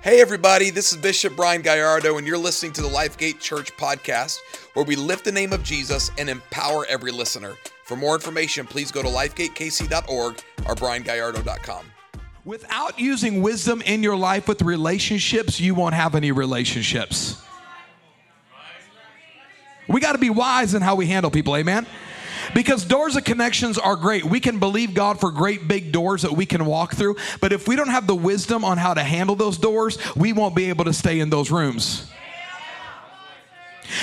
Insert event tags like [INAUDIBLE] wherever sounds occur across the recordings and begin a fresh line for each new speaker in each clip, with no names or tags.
Hey, everybody, this is Bishop Brian Gallardo, and you're listening to the Lifegate Church podcast, where we lift the name of Jesus and empower every listener. For more information, please go to lifegatekc.org or briangallardo.com.
Without using wisdom in your life with relationships, you won't have any relationships. We got to be wise in how we handle people, amen? Because doors of connections are great. We can believe God for great big doors that we can walk through, but if we don't have the wisdom on how to handle those doors, we won't be able to stay in those rooms.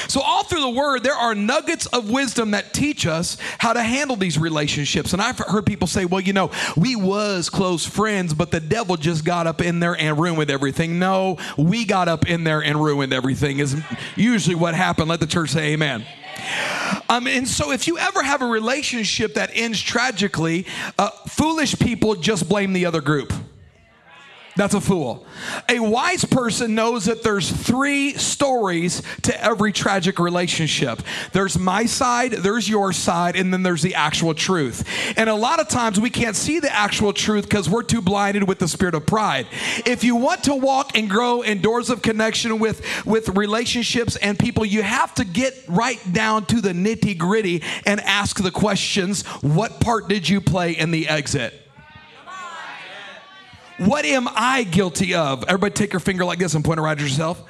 So, all through the word, there are nuggets of wisdom that teach us how to handle these relationships. And I've heard people say, well, you know, we was close friends, but the devil just got up in there and ruined everything. No, we got up in there and ruined everything, is usually what happened. Let the church say amen. Um, and so, if you ever have a relationship that ends tragically, uh, foolish people just blame the other group. That's a fool. A wise person knows that there's three stories to every tragic relationship. There's my side, there's your side, and then there's the actual truth. And a lot of times we can't see the actual truth because we're too blinded with the spirit of pride. If you want to walk and grow in doors of connection with, with relationships and people, you have to get right down to the nitty gritty and ask the questions what part did you play in the exit? What am I guilty of? Everybody take your finger like this and point it right at yourself.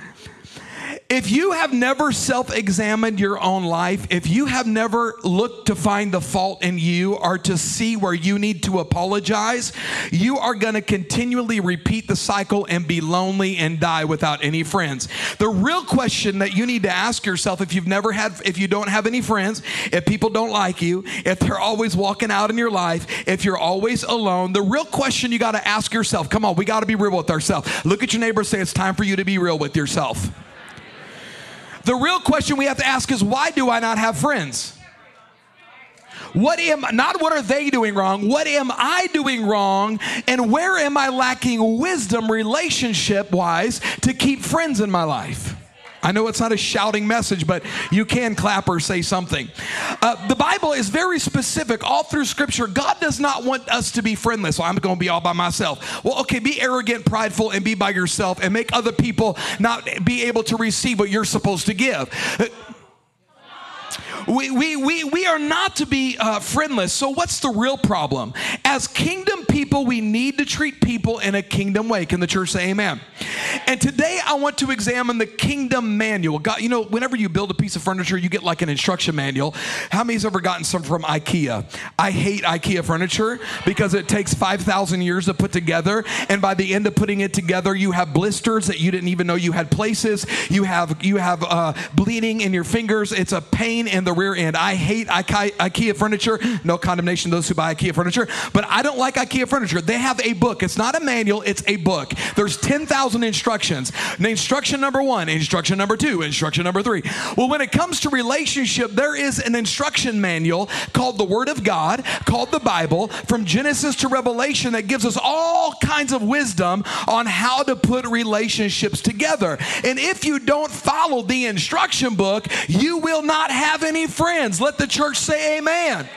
If you have never self examined your own life, if you have never looked to find the fault in you or to see where you need to apologize, you are going to continually repeat the cycle and be lonely and die without any friends. The real question that you need to ask yourself if you've never had, if you don't have any friends, if people don't like you, if they're always walking out in your life, if you're always alone, the real question you got to ask yourself come on, we got to be real with ourselves. Look at your neighbor say, it's time for you to be real with yourself. The real question we have to ask is why do I not have friends? What am not what are they doing wrong? What am I doing wrong? And where am I lacking wisdom relationship wise to keep friends in my life? I know it's not a shouting message, but you can clap or say something. Uh, the Bible is very specific all through Scripture. God does not want us to be friendless. Well, I'm going to be all by myself. Well, okay, be arrogant, prideful, and be by yourself and make other people not be able to receive what you're supposed to give. We, we, we, we are not to be uh, friendless. So, what's the real problem? As kingdom people, we need to treat people in a kingdom way. Can the church say amen? And today, I want to examine the kingdom manual. God, you know, whenever you build a piece of furniture, you get like an instruction manual. How many's ever gotten some from IKEA? I hate IKEA furniture because it takes 5,000 years to put together. And by the end of putting it together, you have blisters that you didn't even know you had places. You have, you have uh, bleeding in your fingers. It's a pain in the rear end. I hate IKEA furniture. No condemnation to those who buy IKEA furniture, but I don't like IKEA furniture. They have a book. It's not a manual, it's a book. There's 10,000 instructions. instruction number one, instruction number two, instruction number three. Well, when it comes to relationship, there is an instruction manual called the Word of God, called the Bible, from Genesis to Revelation, that gives us all kinds of wisdom on how to put relationships together. And if you don't follow the instruction book, you will not have any friends. Let the church say amen.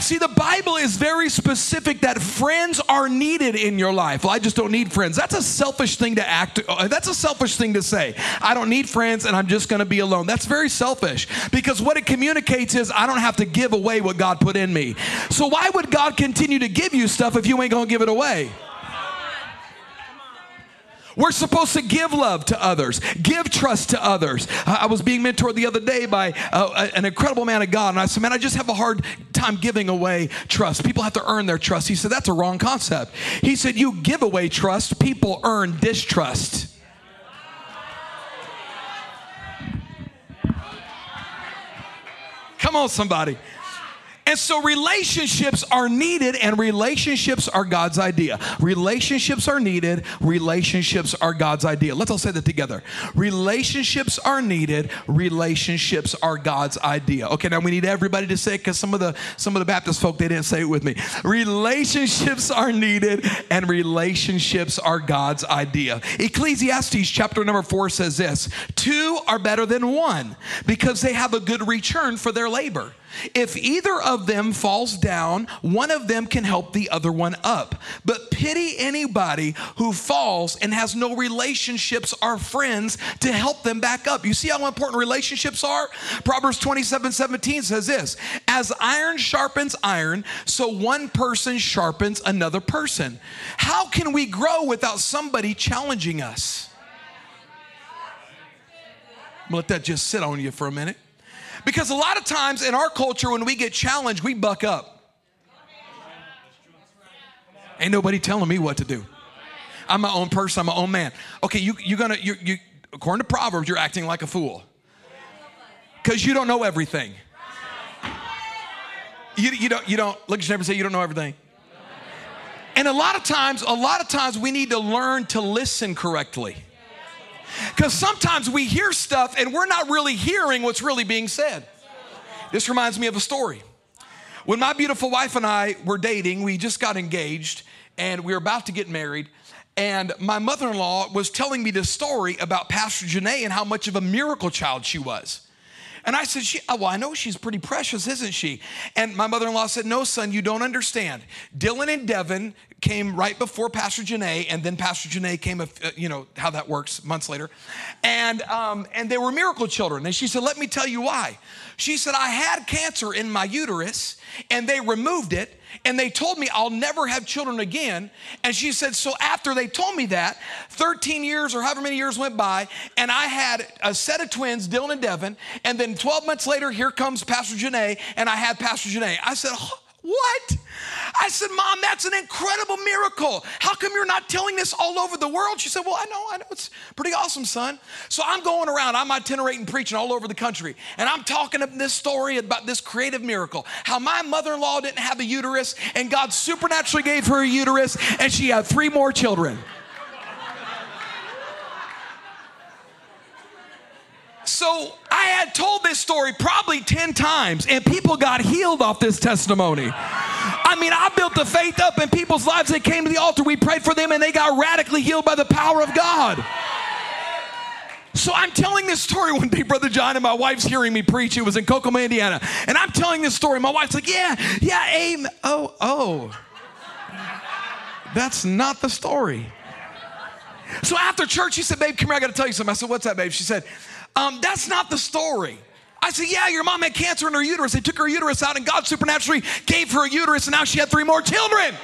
See, the Bible is very specific that friends are needed in your life. Well, I just don't need friends. That's a selfish thing to act. Uh, that's a selfish thing to say. I don't need friends and I'm just going to be alone. That's very selfish because what it communicates is I don't have to give away what God put in me. So why would God continue to give you stuff if you ain't going to give it away? We're supposed to give love to others, give trust to others. I was being mentored the other day by uh, an incredible man of God, and I said, Man, I just have a hard time giving away trust. People have to earn their trust. He said, That's a wrong concept. He said, You give away trust, people earn distrust. Come on, somebody. And so relationships are needed and relationships are God's idea. Relationships are needed, relationships are God's idea. Let's all say that together. Relationships are needed, relationships are God's idea. Okay, now we need everybody to say it cuz some of the some of the Baptist folk they didn't say it with me. Relationships are needed and relationships are God's idea. Ecclesiastes chapter number 4 says this, two are better than one because they have a good return for their labor. If either of them falls down, one of them can help the other one up. But pity anybody who falls and has no relationships or friends to help them back up. You see how important relationships are? Proverbs 27 17 says this As iron sharpens iron, so one person sharpens another person. How can we grow without somebody challenging us? Let that just sit on you for a minute. Because a lot of times in our culture, when we get challenged, we buck up. Ain't nobody telling me what to do. I'm my own person, I'm my own man. Okay, you, you're gonna, you, you, according to Proverbs, you're acting like a fool. Because you don't know everything. You, you, don't, you don't, look at your neighbor and say, you don't know everything. And a lot of times, a lot of times we need to learn to listen correctly. Because sometimes we hear stuff and we're not really hearing what's really being said. This reminds me of a story. When my beautiful wife and I were dating, we just got engaged and we were about to get married. And my mother in law was telling me this story about Pastor Janae and how much of a miracle child she was. And I said, she, Well, I know she's pretty precious, isn't she? And my mother in law said, No, son, you don't understand. Dylan and Devin came right before Pastor Janae, and then Pastor Janae came, uh, you know, how that works months later. And, um, and they were miracle children. And she said, Let me tell you why. She said, I had cancer in my uterus, and they removed it and they told me I'll never have children again. And she said, So after they told me that, 13 years or however many years went by, and I had a set of twins, Dylan and Devin. And then 12 months later, here comes Pastor Janae, and I had Pastor Janae. I said, oh, what? I said, Mom, that's an incredible miracle. How come you're not telling this all over the world? She said, Well, I know, I know. It's pretty awesome, son. So I'm going around, I'm itinerating, preaching all over the country. And I'm talking this story about this creative miracle how my mother in law didn't have a uterus, and God supernaturally gave her a uterus, and she had three more children. So I had told this story probably 10 times, and people got healed off this testimony. I mean, I built the faith up in people's lives They came to the altar. We prayed for them, and they got radically healed by the power of God. So I'm telling this story [LAUGHS] one day, Brother John, and my wife's hearing me preach. It was in Kokomo, Indiana. And I'm telling this story. My wife's like, Yeah, yeah, amen. Oh, oh. That's not the story. So after church, she said, Babe, come here, I gotta tell you something. I said, What's that, babe? She said, um, That's not the story. I said, Yeah, your mom had cancer in her uterus. They took her uterus out, and God supernaturally gave her a uterus, and now she had three more children.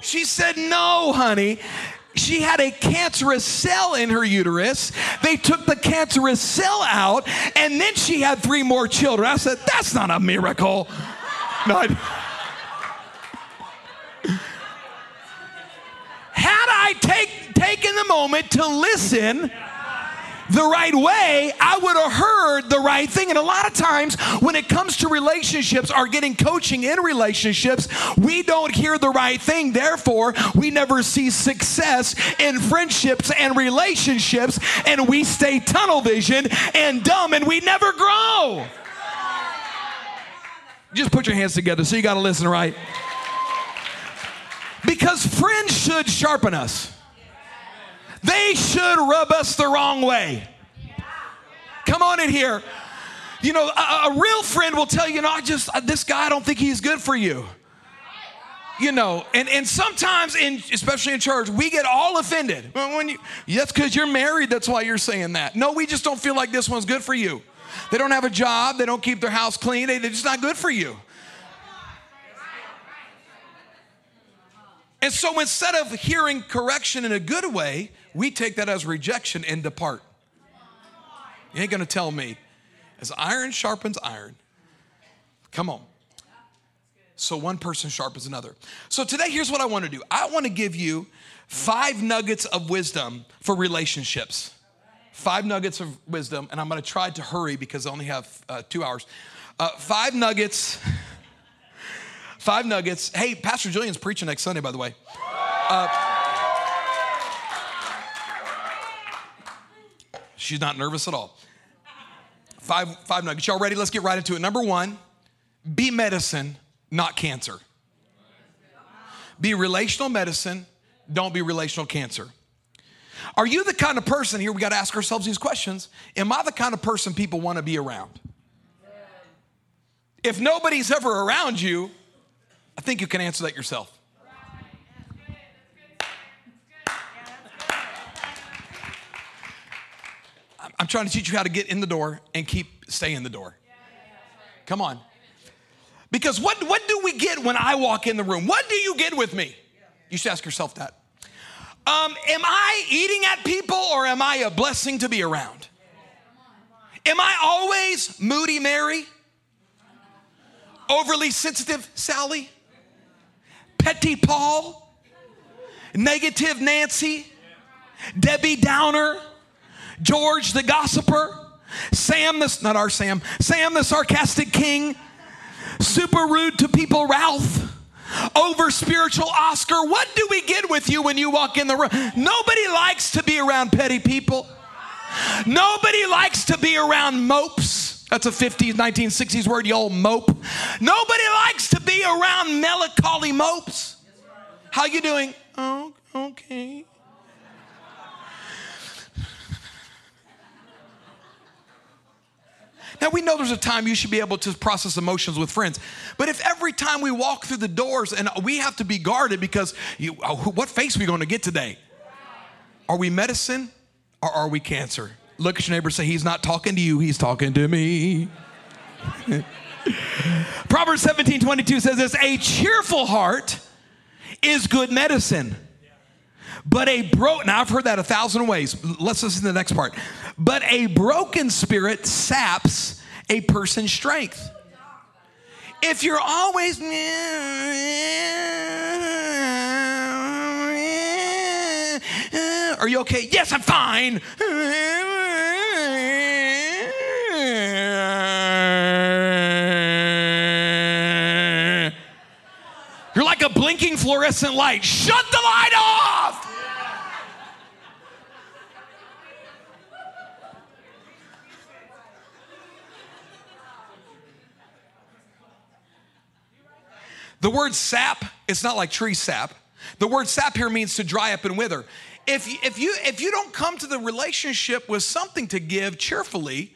She said, No, honey. She had a cancerous cell in her uterus. They took the cancerous cell out, and then she had three more children. I said, That's not a miracle. [LAUGHS] No, I, had I take, taken the moment to listen, the right way, I would have heard the right thing. And a lot of times, when it comes to relationships or getting coaching in relationships, we don't hear the right thing. Therefore, we never see success in friendships and relationships, and we stay tunnel vision and dumb, and we never grow. Just put your hands together. So you got to listen, right? Because friends should sharpen us. They should rub us the wrong way. Come on in here. You know, a, a real friend will tell you, know, I just, uh, this guy, I don't think he's good for you. You know, and, and sometimes, in, especially in church, we get all offended. When you, that's because you're married, that's why you're saying that. No, we just don't feel like this one's good for you. They don't have a job, they don't keep their house clean, they, they're just not good for you. And so instead of hearing correction in a good way, we take that as rejection and depart. You ain't gonna tell me. As iron sharpens iron. Come on. So one person sharpens another. So today, here's what I wanna do I wanna give you five nuggets of wisdom for relationships. Five nuggets of wisdom, and I'm gonna try to hurry because I only have uh, two hours. Uh, five nuggets. Five nuggets. Hey, Pastor Jillian's preaching next Sunday, by the way. Uh, she's not nervous at all. Five, five nuggets. Y'all ready? Let's get right into it. Number one, be medicine, not cancer. Be relational medicine, don't be relational cancer. Are you the kind of person here? We got to ask ourselves these questions. Am I the kind of person people want to be around? If nobody's ever around you, I think you can answer that yourself. I'm trying to teach you how to get in the door and keep stay in the door. Come on. Because what, what do we get when I walk in the room? What do you get with me? You should ask yourself that. Um, am I eating at people or am I a blessing to be around? Am I always moody Mary? Overly sensitive Sally? Petty Paul? Negative Nancy? Debbie Downer? George the gossiper? Sam the, not our Sam, Sam the sarcastic king? Super rude to people Ralph? over spiritual Oscar. What do we get with you when you walk in the room? Nobody likes to be around petty people. Nobody likes to be around mopes. That's a 50s, 1960s word, old mope. Nobody likes to be around melancholy mopes. How you doing? Oh, okay. Now, we know there's a time you should be able to process emotions with friends. But if every time we walk through the doors and we have to be guarded because you, uh, what face are we going to get today? Are we medicine or are we cancer? Look at your neighbor say, He's not talking to you, He's talking to me. [LAUGHS] Proverbs 17 22 says this A cheerful heart is good medicine. But a broke, now I've heard that a thousand ways. Let's listen to the next part. But a broken spirit saps a person's strength. If you're always, are you okay? Yes, I'm fine. You're like a blinking fluorescent light. Shut the light off. The word sap, it's not like tree sap. The word sap here means to dry up and wither. If, you, if, you, if you don't come to the relationship with something to give cheerfully,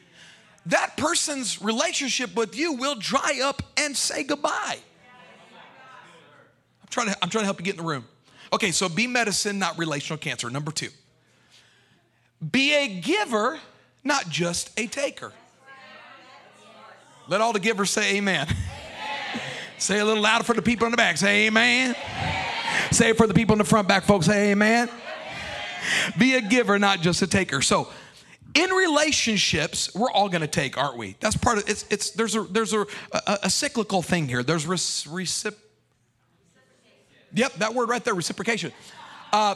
that person's relationship with you will dry up and say goodbye. I'm trying to, I'm trying to help you get in the room. Okay, so be medicine, not relational cancer. Number two, be a giver, not just a taker. Let all the givers say amen. [LAUGHS] Say a little louder for the people in the back. Say amen. amen. Say it for the people in the front back, folks. Say amen. amen. Be a giver, not just a taker. So, in relationships, we're all going to take, aren't we? That's part of it's. It's there's a there's a a, a cyclical thing here. There's recip. Yep, that word right there, reciprocation. Uh,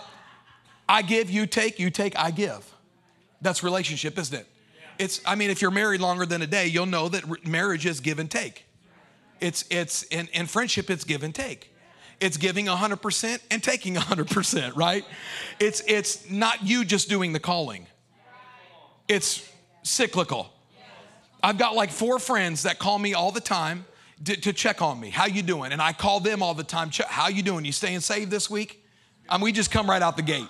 I give, you take, you take, I give. That's relationship, isn't it? It's. I mean, if you're married longer than a day, you'll know that marriage is give and take. It's, it's, in, in friendship, it's give and take. It's giving 100% and taking 100%, right? It's, it's not you just doing the calling. It's cyclical. I've got like four friends that call me all the time to, to check on me. How you doing? And I call them all the time. How you doing? You staying saved this week? I mean, we just come right out the gate.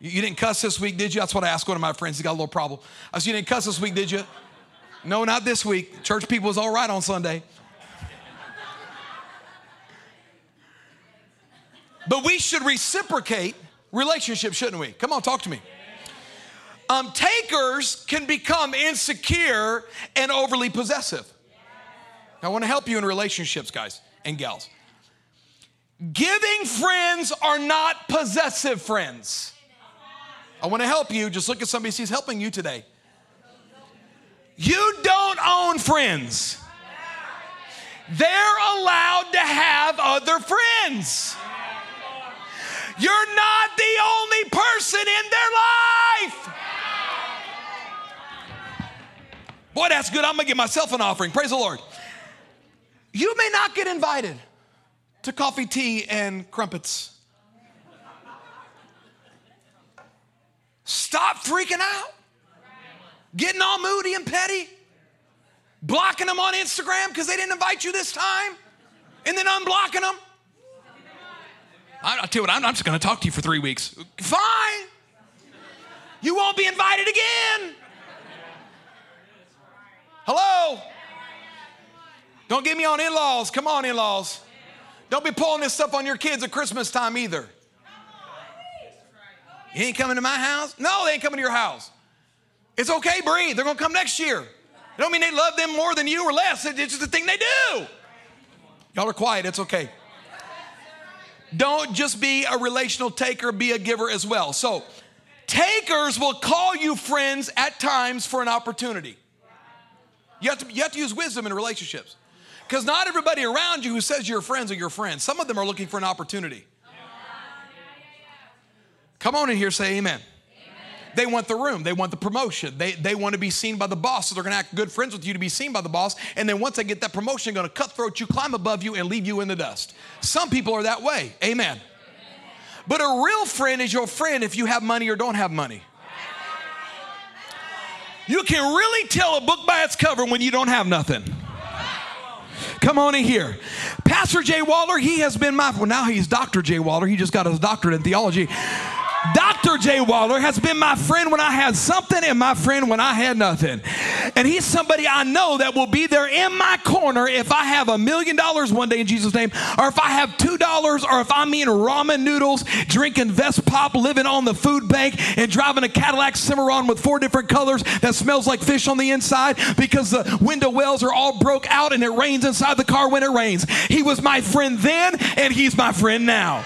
You didn't cuss this week, did you? That's what I asked one of my friends. He got a little problem. I said, You didn't cuss this week, did you? No, not this week. Church people was all right on Sunday. But we should reciprocate relationships, shouldn't we? Come on, talk to me. Um, takers can become insecure and overly possessive. I want to help you in relationships, guys and gals. Giving friends are not possessive friends. I want to help you. Just look at somebody who's helping you today. You don't own friends. They're allowed to have other friends. You're not the only person in their life. Boy, that's good. I'm going to give myself an offering. Praise the Lord. You may not get invited to coffee, tea, and crumpets. Stop freaking out. Getting all moody and petty. Blocking them on Instagram because they didn't invite you this time. And then unblocking them. I, will tell you what, I'm, I'm just going to talk to you for three weeks. Fine. You won't be invited again. Hello? Don't get me on in laws. Come on, in laws. Don't be pulling this stuff on your kids at Christmas time either. You ain't coming to my house? No, they ain't coming to your house. It's okay, breathe. They're gonna come next year. It don't mean they love them more than you or less. It's just the thing they do. Y'all are quiet, it's okay. Don't just be a relational taker, be a giver as well. So, takers will call you friends at times for an opportunity. You have to, you have to use wisdom in relationships. Because not everybody around you who says you're friends are your friends. Some of them are looking for an opportunity. Come on in here, say amen. They want the room. They want the promotion. They, they want to be seen by the boss. So they're going to act good friends with you to be seen by the boss. And then once they get that promotion, they're going to cutthroat you, climb above you, and leave you in the dust. Some people are that way. Amen. But a real friend is your friend if you have money or don't have money. You can really tell a book by its cover when you don't have nothing. Come on in here. Pastor Jay Waller, he has been my, well, now he's Dr. Jay Waller. He just got his doctorate in theology. Dr. Jay Waller has been my friend when I had something and my friend when I had nothing. And he's somebody I know that will be there in my corner if I have a million dollars one day in Jesus' name, or if I have two dollars, or if I'm eating ramen noodles, drinking Vess pop, living on the food bank, and driving a Cadillac Cimarron with four different colors that smells like fish on the inside because the window wells are all broke out and it rains inside the car when it rains. He was my friend then, and he's my friend now.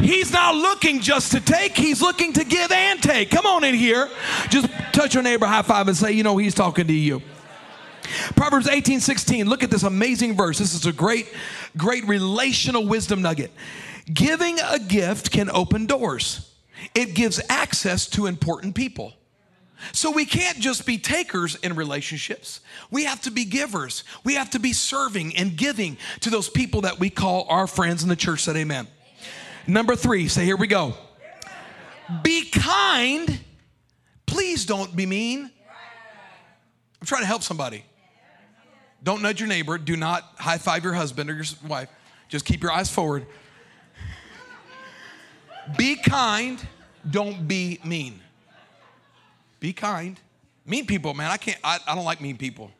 He's not looking just to take, he's looking to give and take. Come on in here. Just touch your neighbor, high five, and say, You know, he's talking to you. Proverbs 18 16. Look at this amazing verse. This is a great, great relational wisdom nugget. Giving a gift can open doors, it gives access to important people. So we can't just be takers in relationships. We have to be givers. We have to be serving and giving to those people that we call our friends in the church. Said amen. Number three, say, here we go. Be kind. Please don't be mean. I'm trying to help somebody. Don't nudge your neighbor. Do not high five your husband or your wife. Just keep your eyes forward. Be kind. Don't be mean. Be kind. Mean people, man, I can't, I, I don't like mean people.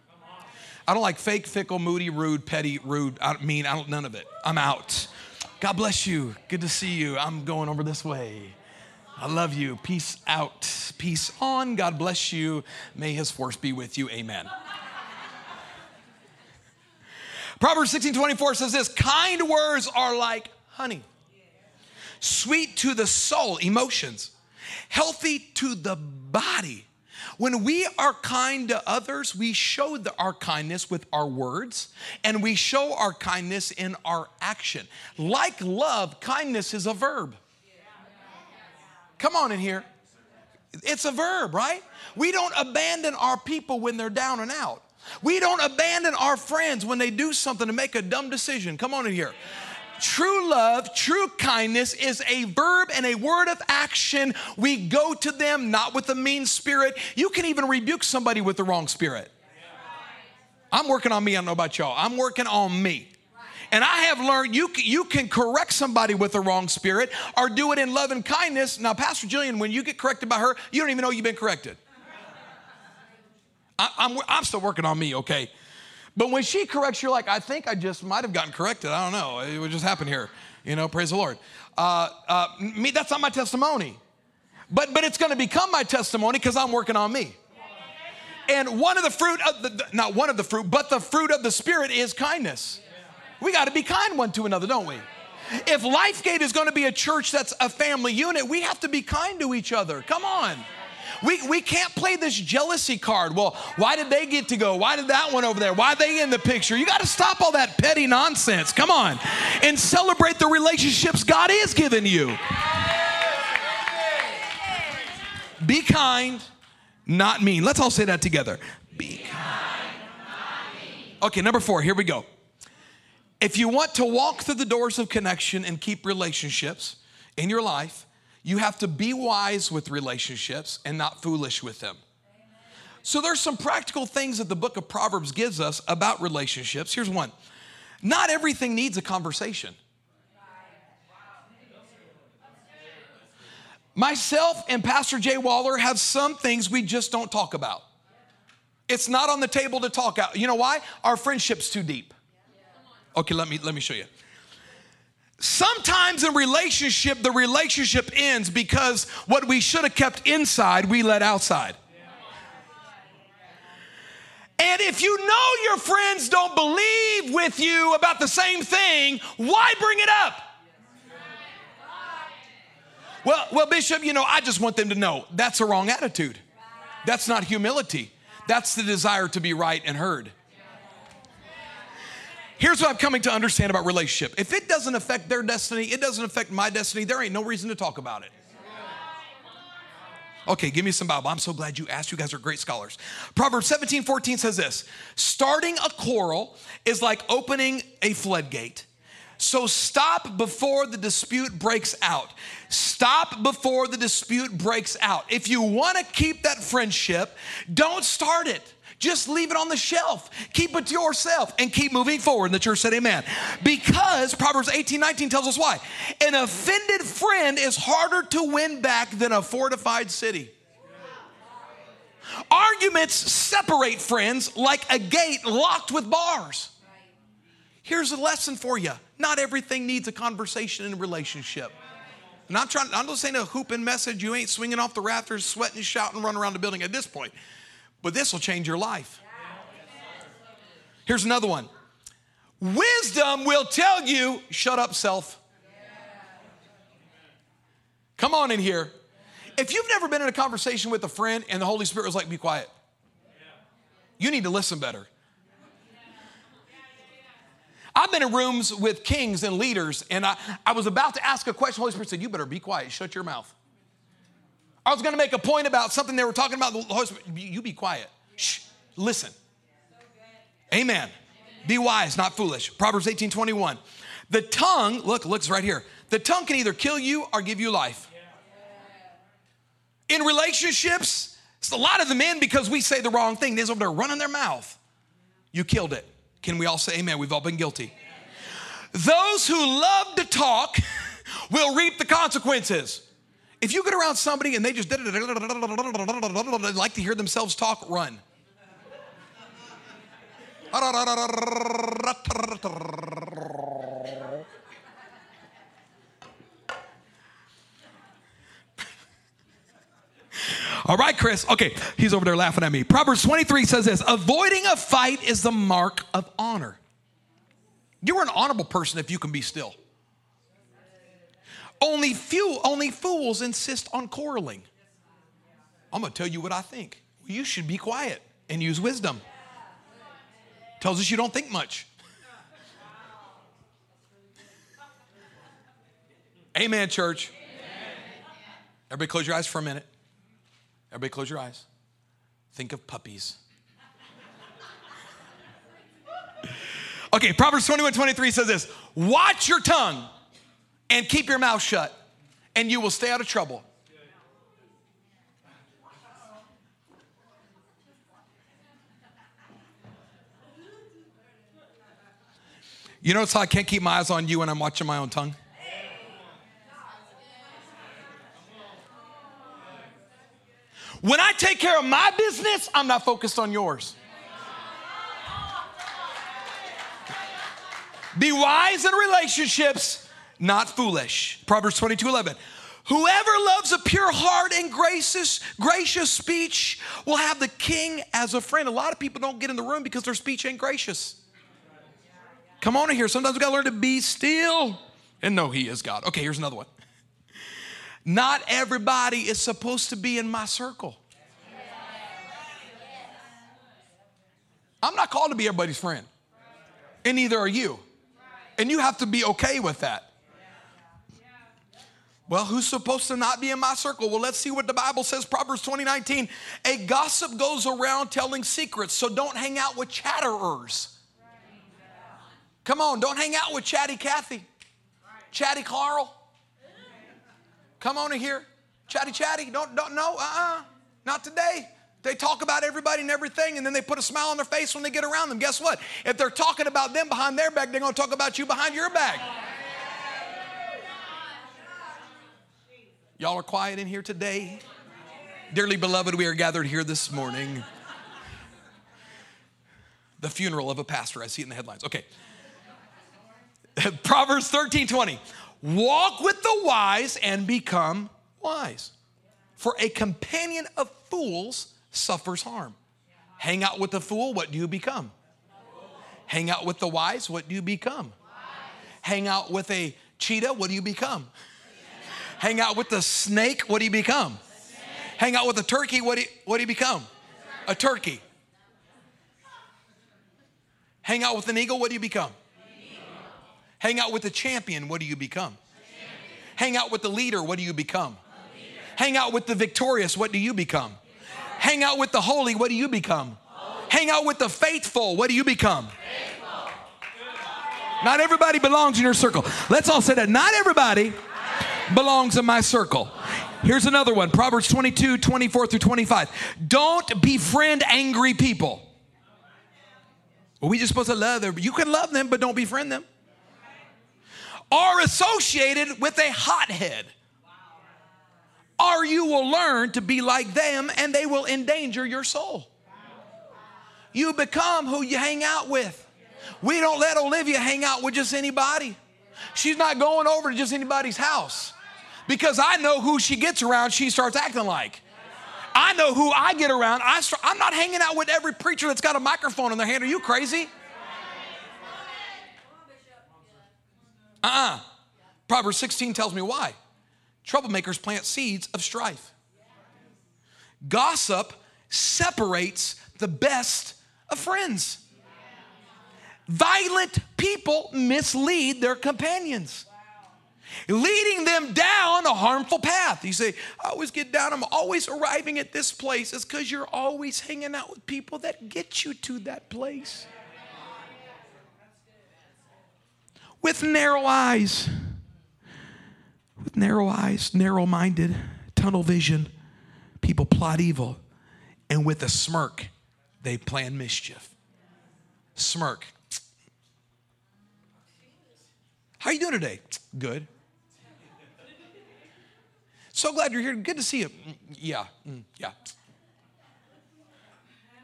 I don't like fake, fickle, moody, rude, petty, rude. I mean, I don't, none of it. I'm out. God bless you. Good to see you. I'm going over this way. I love you. Peace out. Peace on. God bless you. May his force be with you. Amen. Proverbs 16 24 says this kind words are like honey, sweet to the soul, emotions, healthy to the body. When we are kind to others, we show the, our kindness with our words and we show our kindness in our action. Like love, kindness is a verb. Come on in here. It's a verb, right? We don't abandon our people when they're down and out. We don't abandon our friends when they do something to make a dumb decision. Come on in here. True love, true kindness is a verb and a word of action. We go to them not with a mean spirit. You can even rebuke somebody with the wrong spirit. I'm working on me. I don't know about y'all. I'm working on me. And I have learned you can, you can correct somebody with the wrong spirit or do it in love and kindness. Now, Pastor Jillian, when you get corrected by her, you don't even know you've been corrected. I, I'm, I'm still working on me, okay? But when she corrects, you're like, I think I just might have gotten corrected. I don't know. It would just happen here. You know, praise the Lord. Uh, uh, me, that's not my testimony. But, but it's going to become my testimony because I'm working on me. And one of the fruit of the, not one of the fruit, but the fruit of the Spirit is kindness. We got to be kind one to another, don't we? If LifeGate is going to be a church that's a family unit, we have to be kind to each other. Come on. We, we can't play this jealousy card. Well, why did they get to go? Why did that one over there? Why they in the picture? You got to stop all that petty nonsense. Come on. And celebrate the relationships God is giving you. Be kind, not mean. Let's all say that together. Be kind, Okay, number four, here we go. If you want to walk through the doors of connection and keep relationships in your life, you have to be wise with relationships and not foolish with them. So there's some practical things that the book of Proverbs gives us about relationships. Here's one. Not everything needs a conversation. Myself and Pastor Jay Waller have some things we just don't talk about. It's not on the table to talk out. You know why? Our friendship's too deep. Okay, let me let me show you. Sometimes in relationship, the relationship ends because what we should have kept inside, we let outside. And if you know your friends don't believe with you about the same thing, why bring it up? Well, well, Bishop, you know, I just want them to know that's a wrong attitude. That's not humility. That's the desire to be right and heard. Here's what I'm coming to understand about relationship. If it doesn't affect their destiny, it doesn't affect my destiny, there ain't no reason to talk about it. Okay, give me some Bible. I'm so glad you asked. You guys are great scholars. Proverbs 17, 14 says this Starting a quarrel is like opening a floodgate. So stop before the dispute breaks out. Stop before the dispute breaks out. If you want to keep that friendship, don't start it. Just leave it on the shelf. Keep it to yourself and keep moving forward. And the church said, Amen. Because Proverbs 18 19 tells us why. An offended friend is harder to win back than a fortified city. Arguments separate friends like a gate locked with bars. Here's a lesson for you not everything needs a conversation in a relationship. And I'm trying, I'm not saying a hooping message. You ain't swinging off the rafters, sweating, shouting, running around the building at this point. But this will change your life. Here's another one Wisdom will tell you, shut up, self. Come on in here. If you've never been in a conversation with a friend and the Holy Spirit was like, be quiet, you need to listen better. I've been in rooms with kings and leaders, and I, I was about to ask a question. Holy Spirit said, You better be quiet, shut your mouth. I was going to make a point about something they were talking about. The Holy Spirit, you be quiet. Shh, listen. Amen. Be wise, not foolish. Proverbs 18 21. The tongue, look, looks right here. The tongue can either kill you or give you life. In relationships, it's a lot of the men because we say the wrong thing. They're over there running their mouth. You killed it. Can we all say amen? We've all been guilty. Those who love to talk [LAUGHS] will reap the consequences. If you get around somebody and they just like to hear themselves talk, run. All right, Chris. Okay, he's over there laughing at me. Proverbs 23 says this Avoiding a fight is the mark of honor. You're an honorable person if you can be still. Only few, only fools insist on quarreling. I'm gonna tell you what I think. You should be quiet and use wisdom. Tells us you don't think much. Amen, church. Everybody close your eyes for a minute. Everybody close your eyes. Think of puppies. okay, Proverbs 21 23 says this Watch your tongue and keep your mouth shut, and you will stay out of trouble. You notice how I can't keep my eyes on you when I'm watching my own tongue? When I take care of my business, I'm not focused on yours. Be wise in relationships, not foolish. Proverbs 22 11. Whoever loves a pure heart and gracious, gracious speech will have the king as a friend. A lot of people don't get in the room because their speech ain't gracious. Come on in here. Sometimes we gotta learn to be still and know He is God. Okay, here's another one. Not everybody is supposed to be in my circle. I'm not called to be everybody's friend, and neither are you. And you have to be okay with that. Well, who's supposed to not be in my circle? Well, let's see what the Bible says. Proverbs 20, 19. A gossip goes around telling secrets, so don't hang out with chatterers. Come on, don't hang out with chatty Kathy, chatty Carl. Come on in here. Chatty, chatty. Don't, don't, no, uh-uh. Not today. They talk about everybody and everything, and then they put a smile on their face when they get around them. Guess what? If they're talking about them behind their back, they're going to talk about you behind your back. Y'all are quiet in here today. Dearly beloved, we are gathered here this morning. The funeral of a pastor. I see it in the headlines. Okay. [LAUGHS] Proverbs 13 20. Walk with the wise and become wise. For a companion of fools suffers harm. Hang out with the fool, what do you become? Hang out with the wise, what do you become? Hang out with a cheetah, what do you become? Hang out with the snake, what do you become? Hang out with a turkey, what do you, what do you become? A turkey. Hang out with an eagle, what do you become? Hang out with the champion, what do you become? Hang out with the leader, what do you become? Hang out with the victorious, what do you become? Hang out with the holy, what do you become? Hang out with the faithful, what do you become? Not everybody belongs in your circle. Let's all say that. Not everybody belongs in my circle. Here's another one Proverbs 22, 24 through 25. Don't befriend angry people. Are we just supposed to love them. You can love them, but don't befriend them are associated with a hothead. Or you will learn to be like them and they will endanger your soul. You become who you hang out with. We don't let Olivia hang out with just anybody. She's not going over to just anybody's house because I know who she gets around, she starts acting like. I know who I get around. I start, I'm not hanging out with every preacher that's got a microphone in their hand. Are you crazy? Uh uh-uh. uh Proverbs 16 tells me why. Troublemakers plant seeds of strife. Gossip separates the best of friends. Violent people mislead their companions, leading them down a harmful path. You say, I always get down, I'm always arriving at this place. It's because you're always hanging out with people that get you to that place. with narrow eyes. With narrow eyes, narrow minded, tunnel vision, people plot evil. And with a smirk, they plan mischief. Smirk. How you doing today? Good. So glad you're here. Good to see you. Mm, yeah, mm, yeah.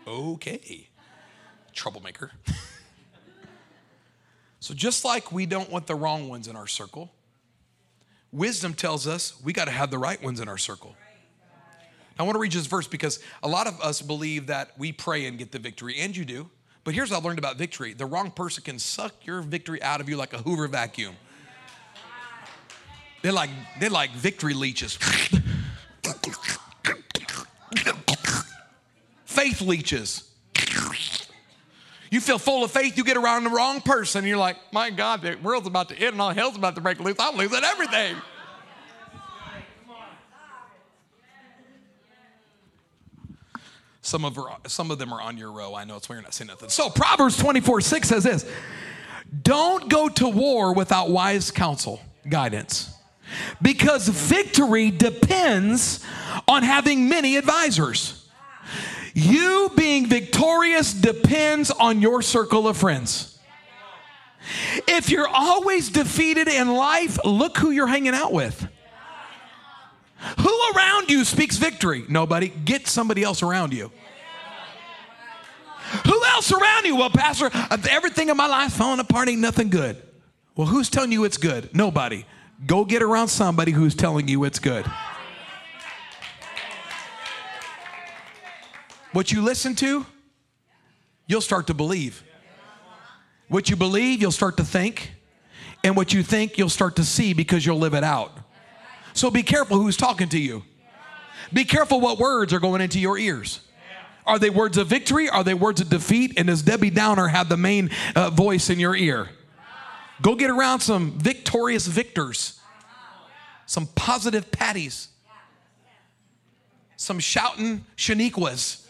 Okay. Troublemaker. [LAUGHS] So, just like we don't want the wrong ones in our circle, wisdom tells us we got to have the right ones in our circle. I want to read this verse because a lot of us believe that we pray and get the victory, and you do. But here's what I learned about victory the wrong person can suck your victory out of you like a Hoover vacuum. They're like, they're like victory leeches. Faith leeches. You feel full of faith, you get around the wrong person, you're like, my God, the world's about to end and all hell's about to break loose. I'm losing everything. Some of, some of them are on your row. I know it's why you're not saying nothing. So Proverbs 24, 6 says this Don't go to war without wise counsel, guidance, because victory depends on having many advisors. You being victorious depends on your circle of friends. If you're always defeated in life, look who you're hanging out with. Who around you speaks victory? Nobody. Get somebody else around you. Who else around you? Well, Pastor, everything in my life falling apart ain't nothing good. Well, who's telling you it's good? Nobody. Go get around somebody who's telling you it's good. What you listen to, you'll start to believe. What you believe, you'll start to think. And what you think, you'll start to see because you'll live it out. So be careful who's talking to you. Be careful what words are going into your ears. Are they words of victory? Are they words of defeat? And does Debbie Downer have the main uh, voice in your ear? Go get around some victorious victors, some positive patties, some shouting Shaniquas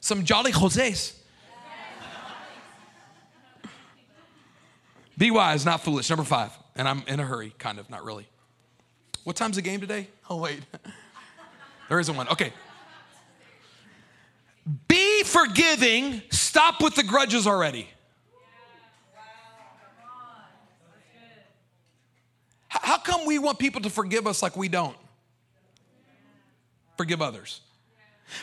some jolly Jose's. Be wise, not foolish. Number five. And I'm in a hurry, kind of, not really. What time's the game today? Oh, wait. there isn't one. Okay. Be forgiving. Stop with the grudges already. How, come we want people to forgive us like we don't? Forgive others.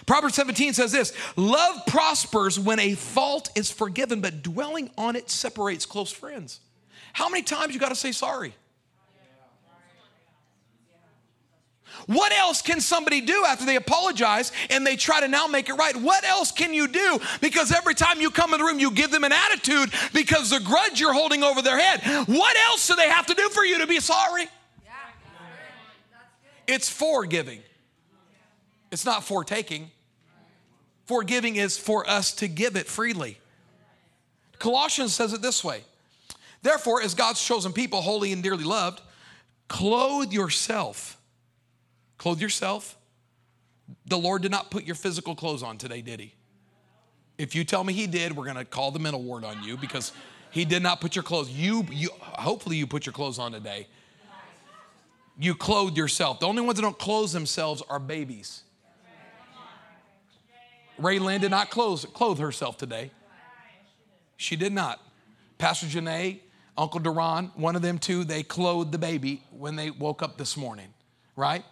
Proverbs 17 says this Love prospers when a fault is forgiven, but dwelling on it separates close friends. How many times you got to say sorry? What else can somebody do after they apologize and they try to now make it right? What else can you do? Because every time you come in the room, you give them an attitude because the grudge you're holding over their head. What else do they have to do for you to be sorry? It's forgiving. It's not for taking. Forgiving is for us to give it freely. Colossians says it this way Therefore, as God's chosen people, holy and dearly loved, clothe yourself. Clothe yourself. The Lord did not put your physical clothes on today, did He? If you tell me He did, we're going to call the mental ward on you because He did not put your clothes. You, you, hopefully, you put your clothes on today. You clothe yourself. The only ones that don't clothe themselves are babies. Raylan did not clothe, clothe herself today. She did not. Pastor Janae, Uncle Duran, one of them two, they clothed the baby when they woke up this morning, right?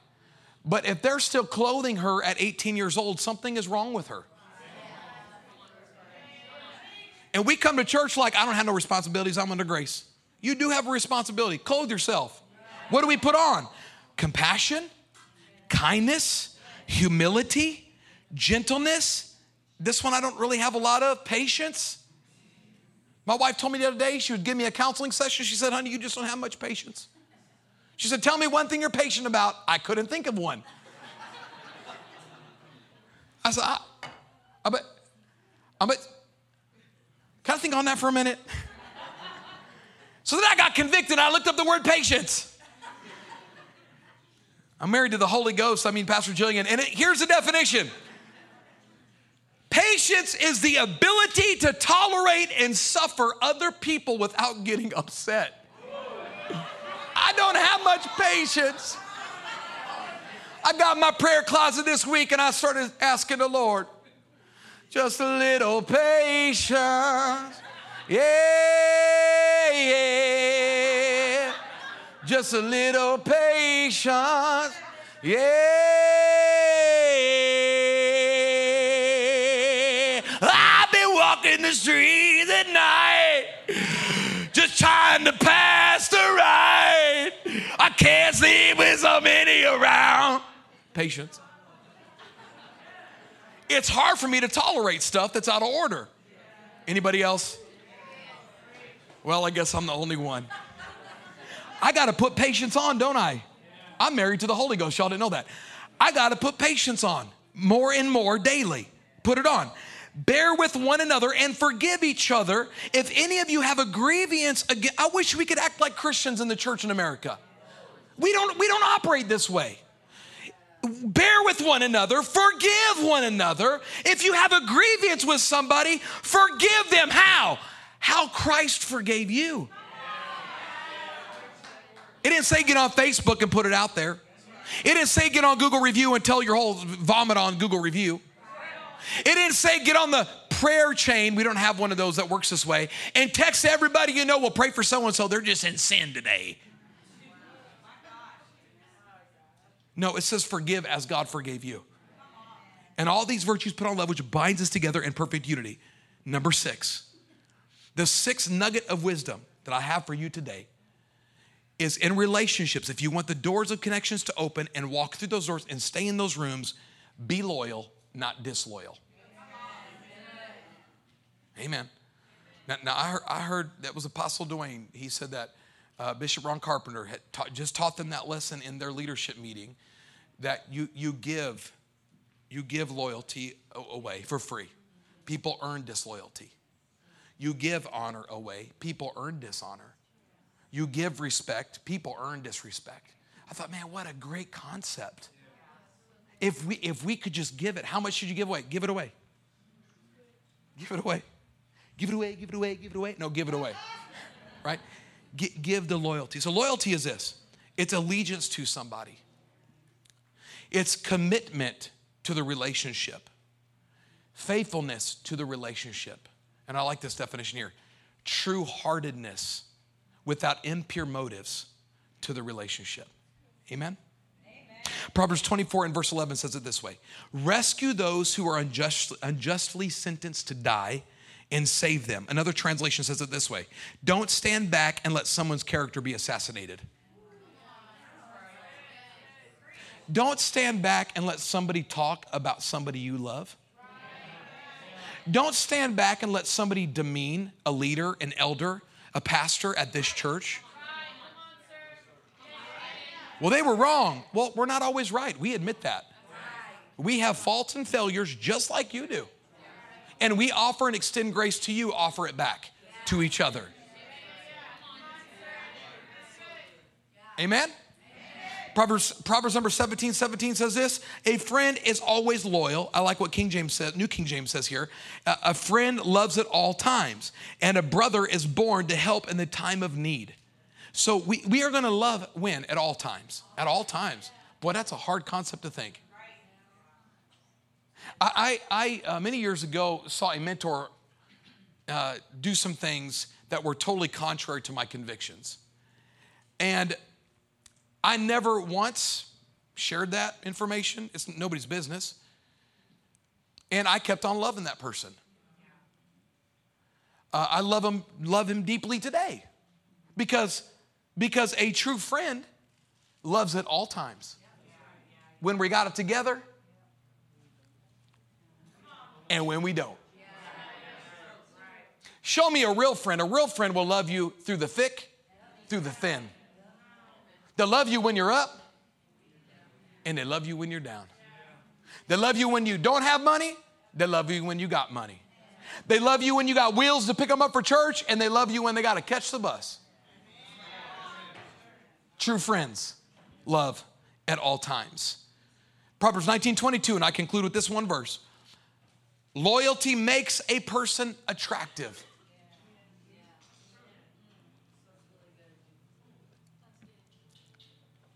But if they're still clothing her at 18 years old, something is wrong with her. And we come to church like, I don't have no responsibilities, I'm under grace. You do have a responsibility. Clothe yourself. What do we put on? Compassion, kindness, humility, gentleness. This one I don't really have a lot of. Patience. My wife told me the other day she would give me a counseling session. She said, honey, you just don't have much patience. She said, tell me one thing you're patient about. I couldn't think of one. I said, I, I bet, I bet, can I think on that for a minute? So then I got convicted. I looked up the word patience. I'm married to the Holy Ghost. I mean, Pastor Jillian. And it, here's the definition Patience is the ability to tolerate and suffer other people without getting upset. I don't have much patience. I got my prayer closet this week and I started asking the Lord, just a little patience. Yeah, yeah. Just a little patience. Yeah. I've been walking the streets at night, just trying to pass Patience. It's hard for me to tolerate stuff that's out of order. Anybody else? Well, I guess I'm the only one. I got to put patience on, don't I? I'm married to the Holy Ghost. Y'all didn't know that. I got to put patience on more and more daily. Put it on. Bear with one another and forgive each other. If any of you have a grievance, I wish we could act like Christians in the church in America. We don't, we don't operate this way. Bear with one another, forgive one another. If you have a grievance with somebody, forgive them. How? How Christ forgave you. It didn't say get on Facebook and put it out there. It didn't say get on Google Review and tell your whole vomit on Google Review. It didn't say get on the prayer chain. We don't have one of those that works this way. And text everybody you know, we'll pray for so and so. They're just in sin today. No, it says forgive as God forgave you. And all these virtues put on love, which binds us together in perfect unity. Number six, the sixth nugget of wisdom that I have for you today is in relationships. If you want the doors of connections to open and walk through those doors and stay in those rooms, be loyal, not disloyal. Amen. Now, now I, heard, I, heard, that was Apostle Dwayne. He said that uh, Bishop Ron Carpenter had taught, just taught them that lesson in their leadership meeting that you, you give you give loyalty away for free. People earn disloyalty. You give honor away. People earn dishonor. You give respect. People earn disrespect. I thought, man, what a great concept. If we if we could just give it, how much should you give away? Give it away. Give it away. Give it away, give it away, give it away. No, give it away. Right? G- give the loyalty. So, loyalty is this it's allegiance to somebody, it's commitment to the relationship, faithfulness to the relationship. And I like this definition here true heartedness without impure motives to the relationship. Amen? Proverbs 24 and verse 11 says it this way Rescue those who are unjust, unjustly sentenced to die and save them. Another translation says it this way Don't stand back and let someone's character be assassinated. Don't stand back and let somebody talk about somebody you love. Don't stand back and let somebody demean a leader, an elder, a pastor at this church. Well, they were wrong. Well, we're not always right. We admit that. We have faults and failures just like you do. And we offer and extend grace to you, offer it back to each other. Amen? Proverbs, Proverbs number 17, 17 says this A friend is always loyal. I like what King James says, New King James says here. A, friend loves at all times, and a brother is born to help in the time of need. So we, we are gonna love when? At all times. At all times. Boy, that's a hard concept to think. I, I, uh, many years ago saw a mentor uh, do some things that were totally contrary to my convictions. And I never once shared that information. It's nobody's business. And I kept on loving that person. Uh, I love him, love him deeply today because, because a true friend loves at all times. When we got it together, and when we don't. Show me a real friend. A real friend will love you through the thick, through the thin. They'll love you when you're up, and they love you when you're down. They love you when you don't have money, they love you when you got money. They love you when you got wheels to pick them up for church, and they love you when they got to catch the bus. True friends love at all times. Proverbs 19 22, and I conclude with this one verse. Loyalty makes a person attractive.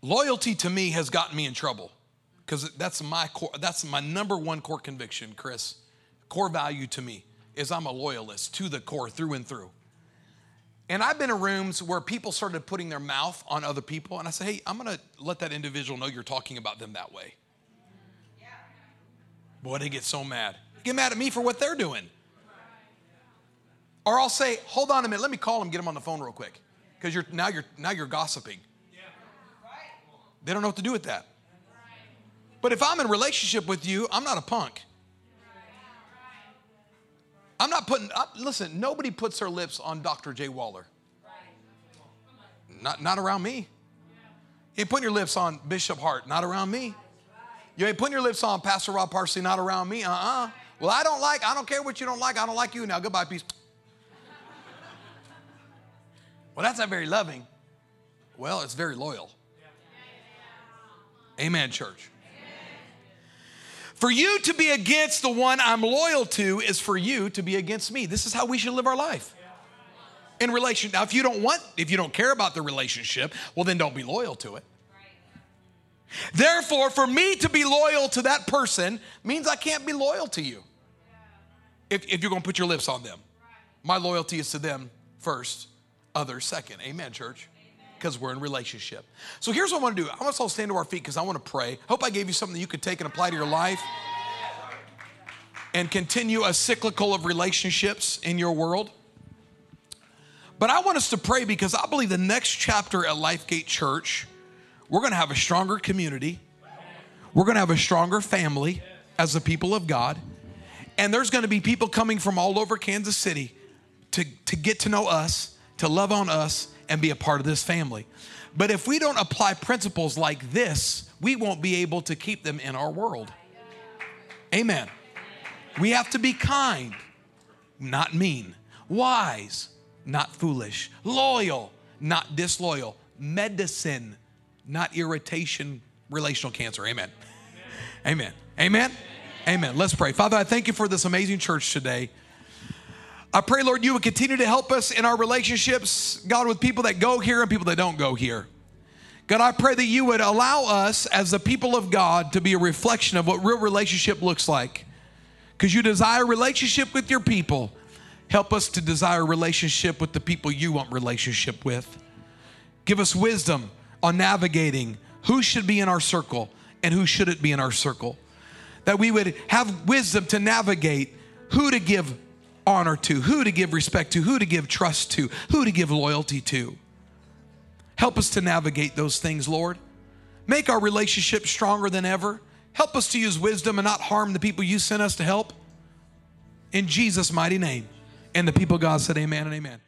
Loyalty to me has gotten me in trouble because that's my core, that's my number one core conviction, Chris. Core value to me is I'm a loyalist to the core through and through. And I've been in rooms where people started putting their mouth on other people, and I say, hey, I'm gonna let that individual know you're talking about them that way. Boy, they get so mad. Get mad at me for what they're doing. Or I'll say, hold on a minute, let me call them, get them on the phone real quick. Because you're now you're now you're gossiping. They don't know what to do with that. But if I'm in relationship with you, I'm not a punk. I'm not putting up, listen, nobody puts their lips on Dr. Jay Waller. Not, not around me. You ain't putting your lips on Bishop Hart, not around me. You ain't putting your lips on Pastor Rod Parsley, not around me. Uh uh Well, I don't like, I don't care what you don't like, I don't like you now. Goodbye, peace. Well, that's not very loving. Well, it's very loyal. Amen, church. For you to be against the one I'm loyal to is for you to be against me. This is how we should live our life. In relation, now if you don't want, if you don't care about the relationship, well then don't be loyal to it. Therefore, for me to be loyal to that person means I can't be loyal to you. If, if you're gonna put your lips on them. My loyalty is to them first, others second. Amen, church because we're in relationship. So here's what I want to do. I want us all to stand to our feet because I want to pray. Hope I gave you something that you could take and apply to your life and continue a cyclical of relationships in your world. But I want us to pray because I believe the next chapter at Lifegate Church, we're going to have a stronger community. We're going to have a stronger family as the people of God. And there's going to be people coming from all over Kansas City to, to get to know us, to love on us, and be a part of this family. But if we don't apply principles like this, we won't be able to keep them in our world. Amen. We have to be kind, not mean, wise, not foolish, loyal, not disloyal, medicine, not irritation, relational cancer. Amen. Amen. Amen. Amen. Let's pray. Father, I thank you for this amazing church today. I pray, Lord, you would continue to help us in our relationships, God, with people that go here and people that don't go here. God, I pray that you would allow us as the people of God to be a reflection of what real relationship looks like. Because you desire relationship with your people. Help us to desire relationship with the people you want relationship with. Give us wisdom, on navigating who should be in our circle and who shouldn't be in our circle. That we would have wisdom to navigate who to give honor to, who to give respect to, who to give trust to, who to give loyalty to. Help us to navigate those things, Lord. Make our relationship stronger than ever. Help us to use wisdom and not harm the people you sent us to help. In Jesus' mighty name. And the people God said, Amen and amen.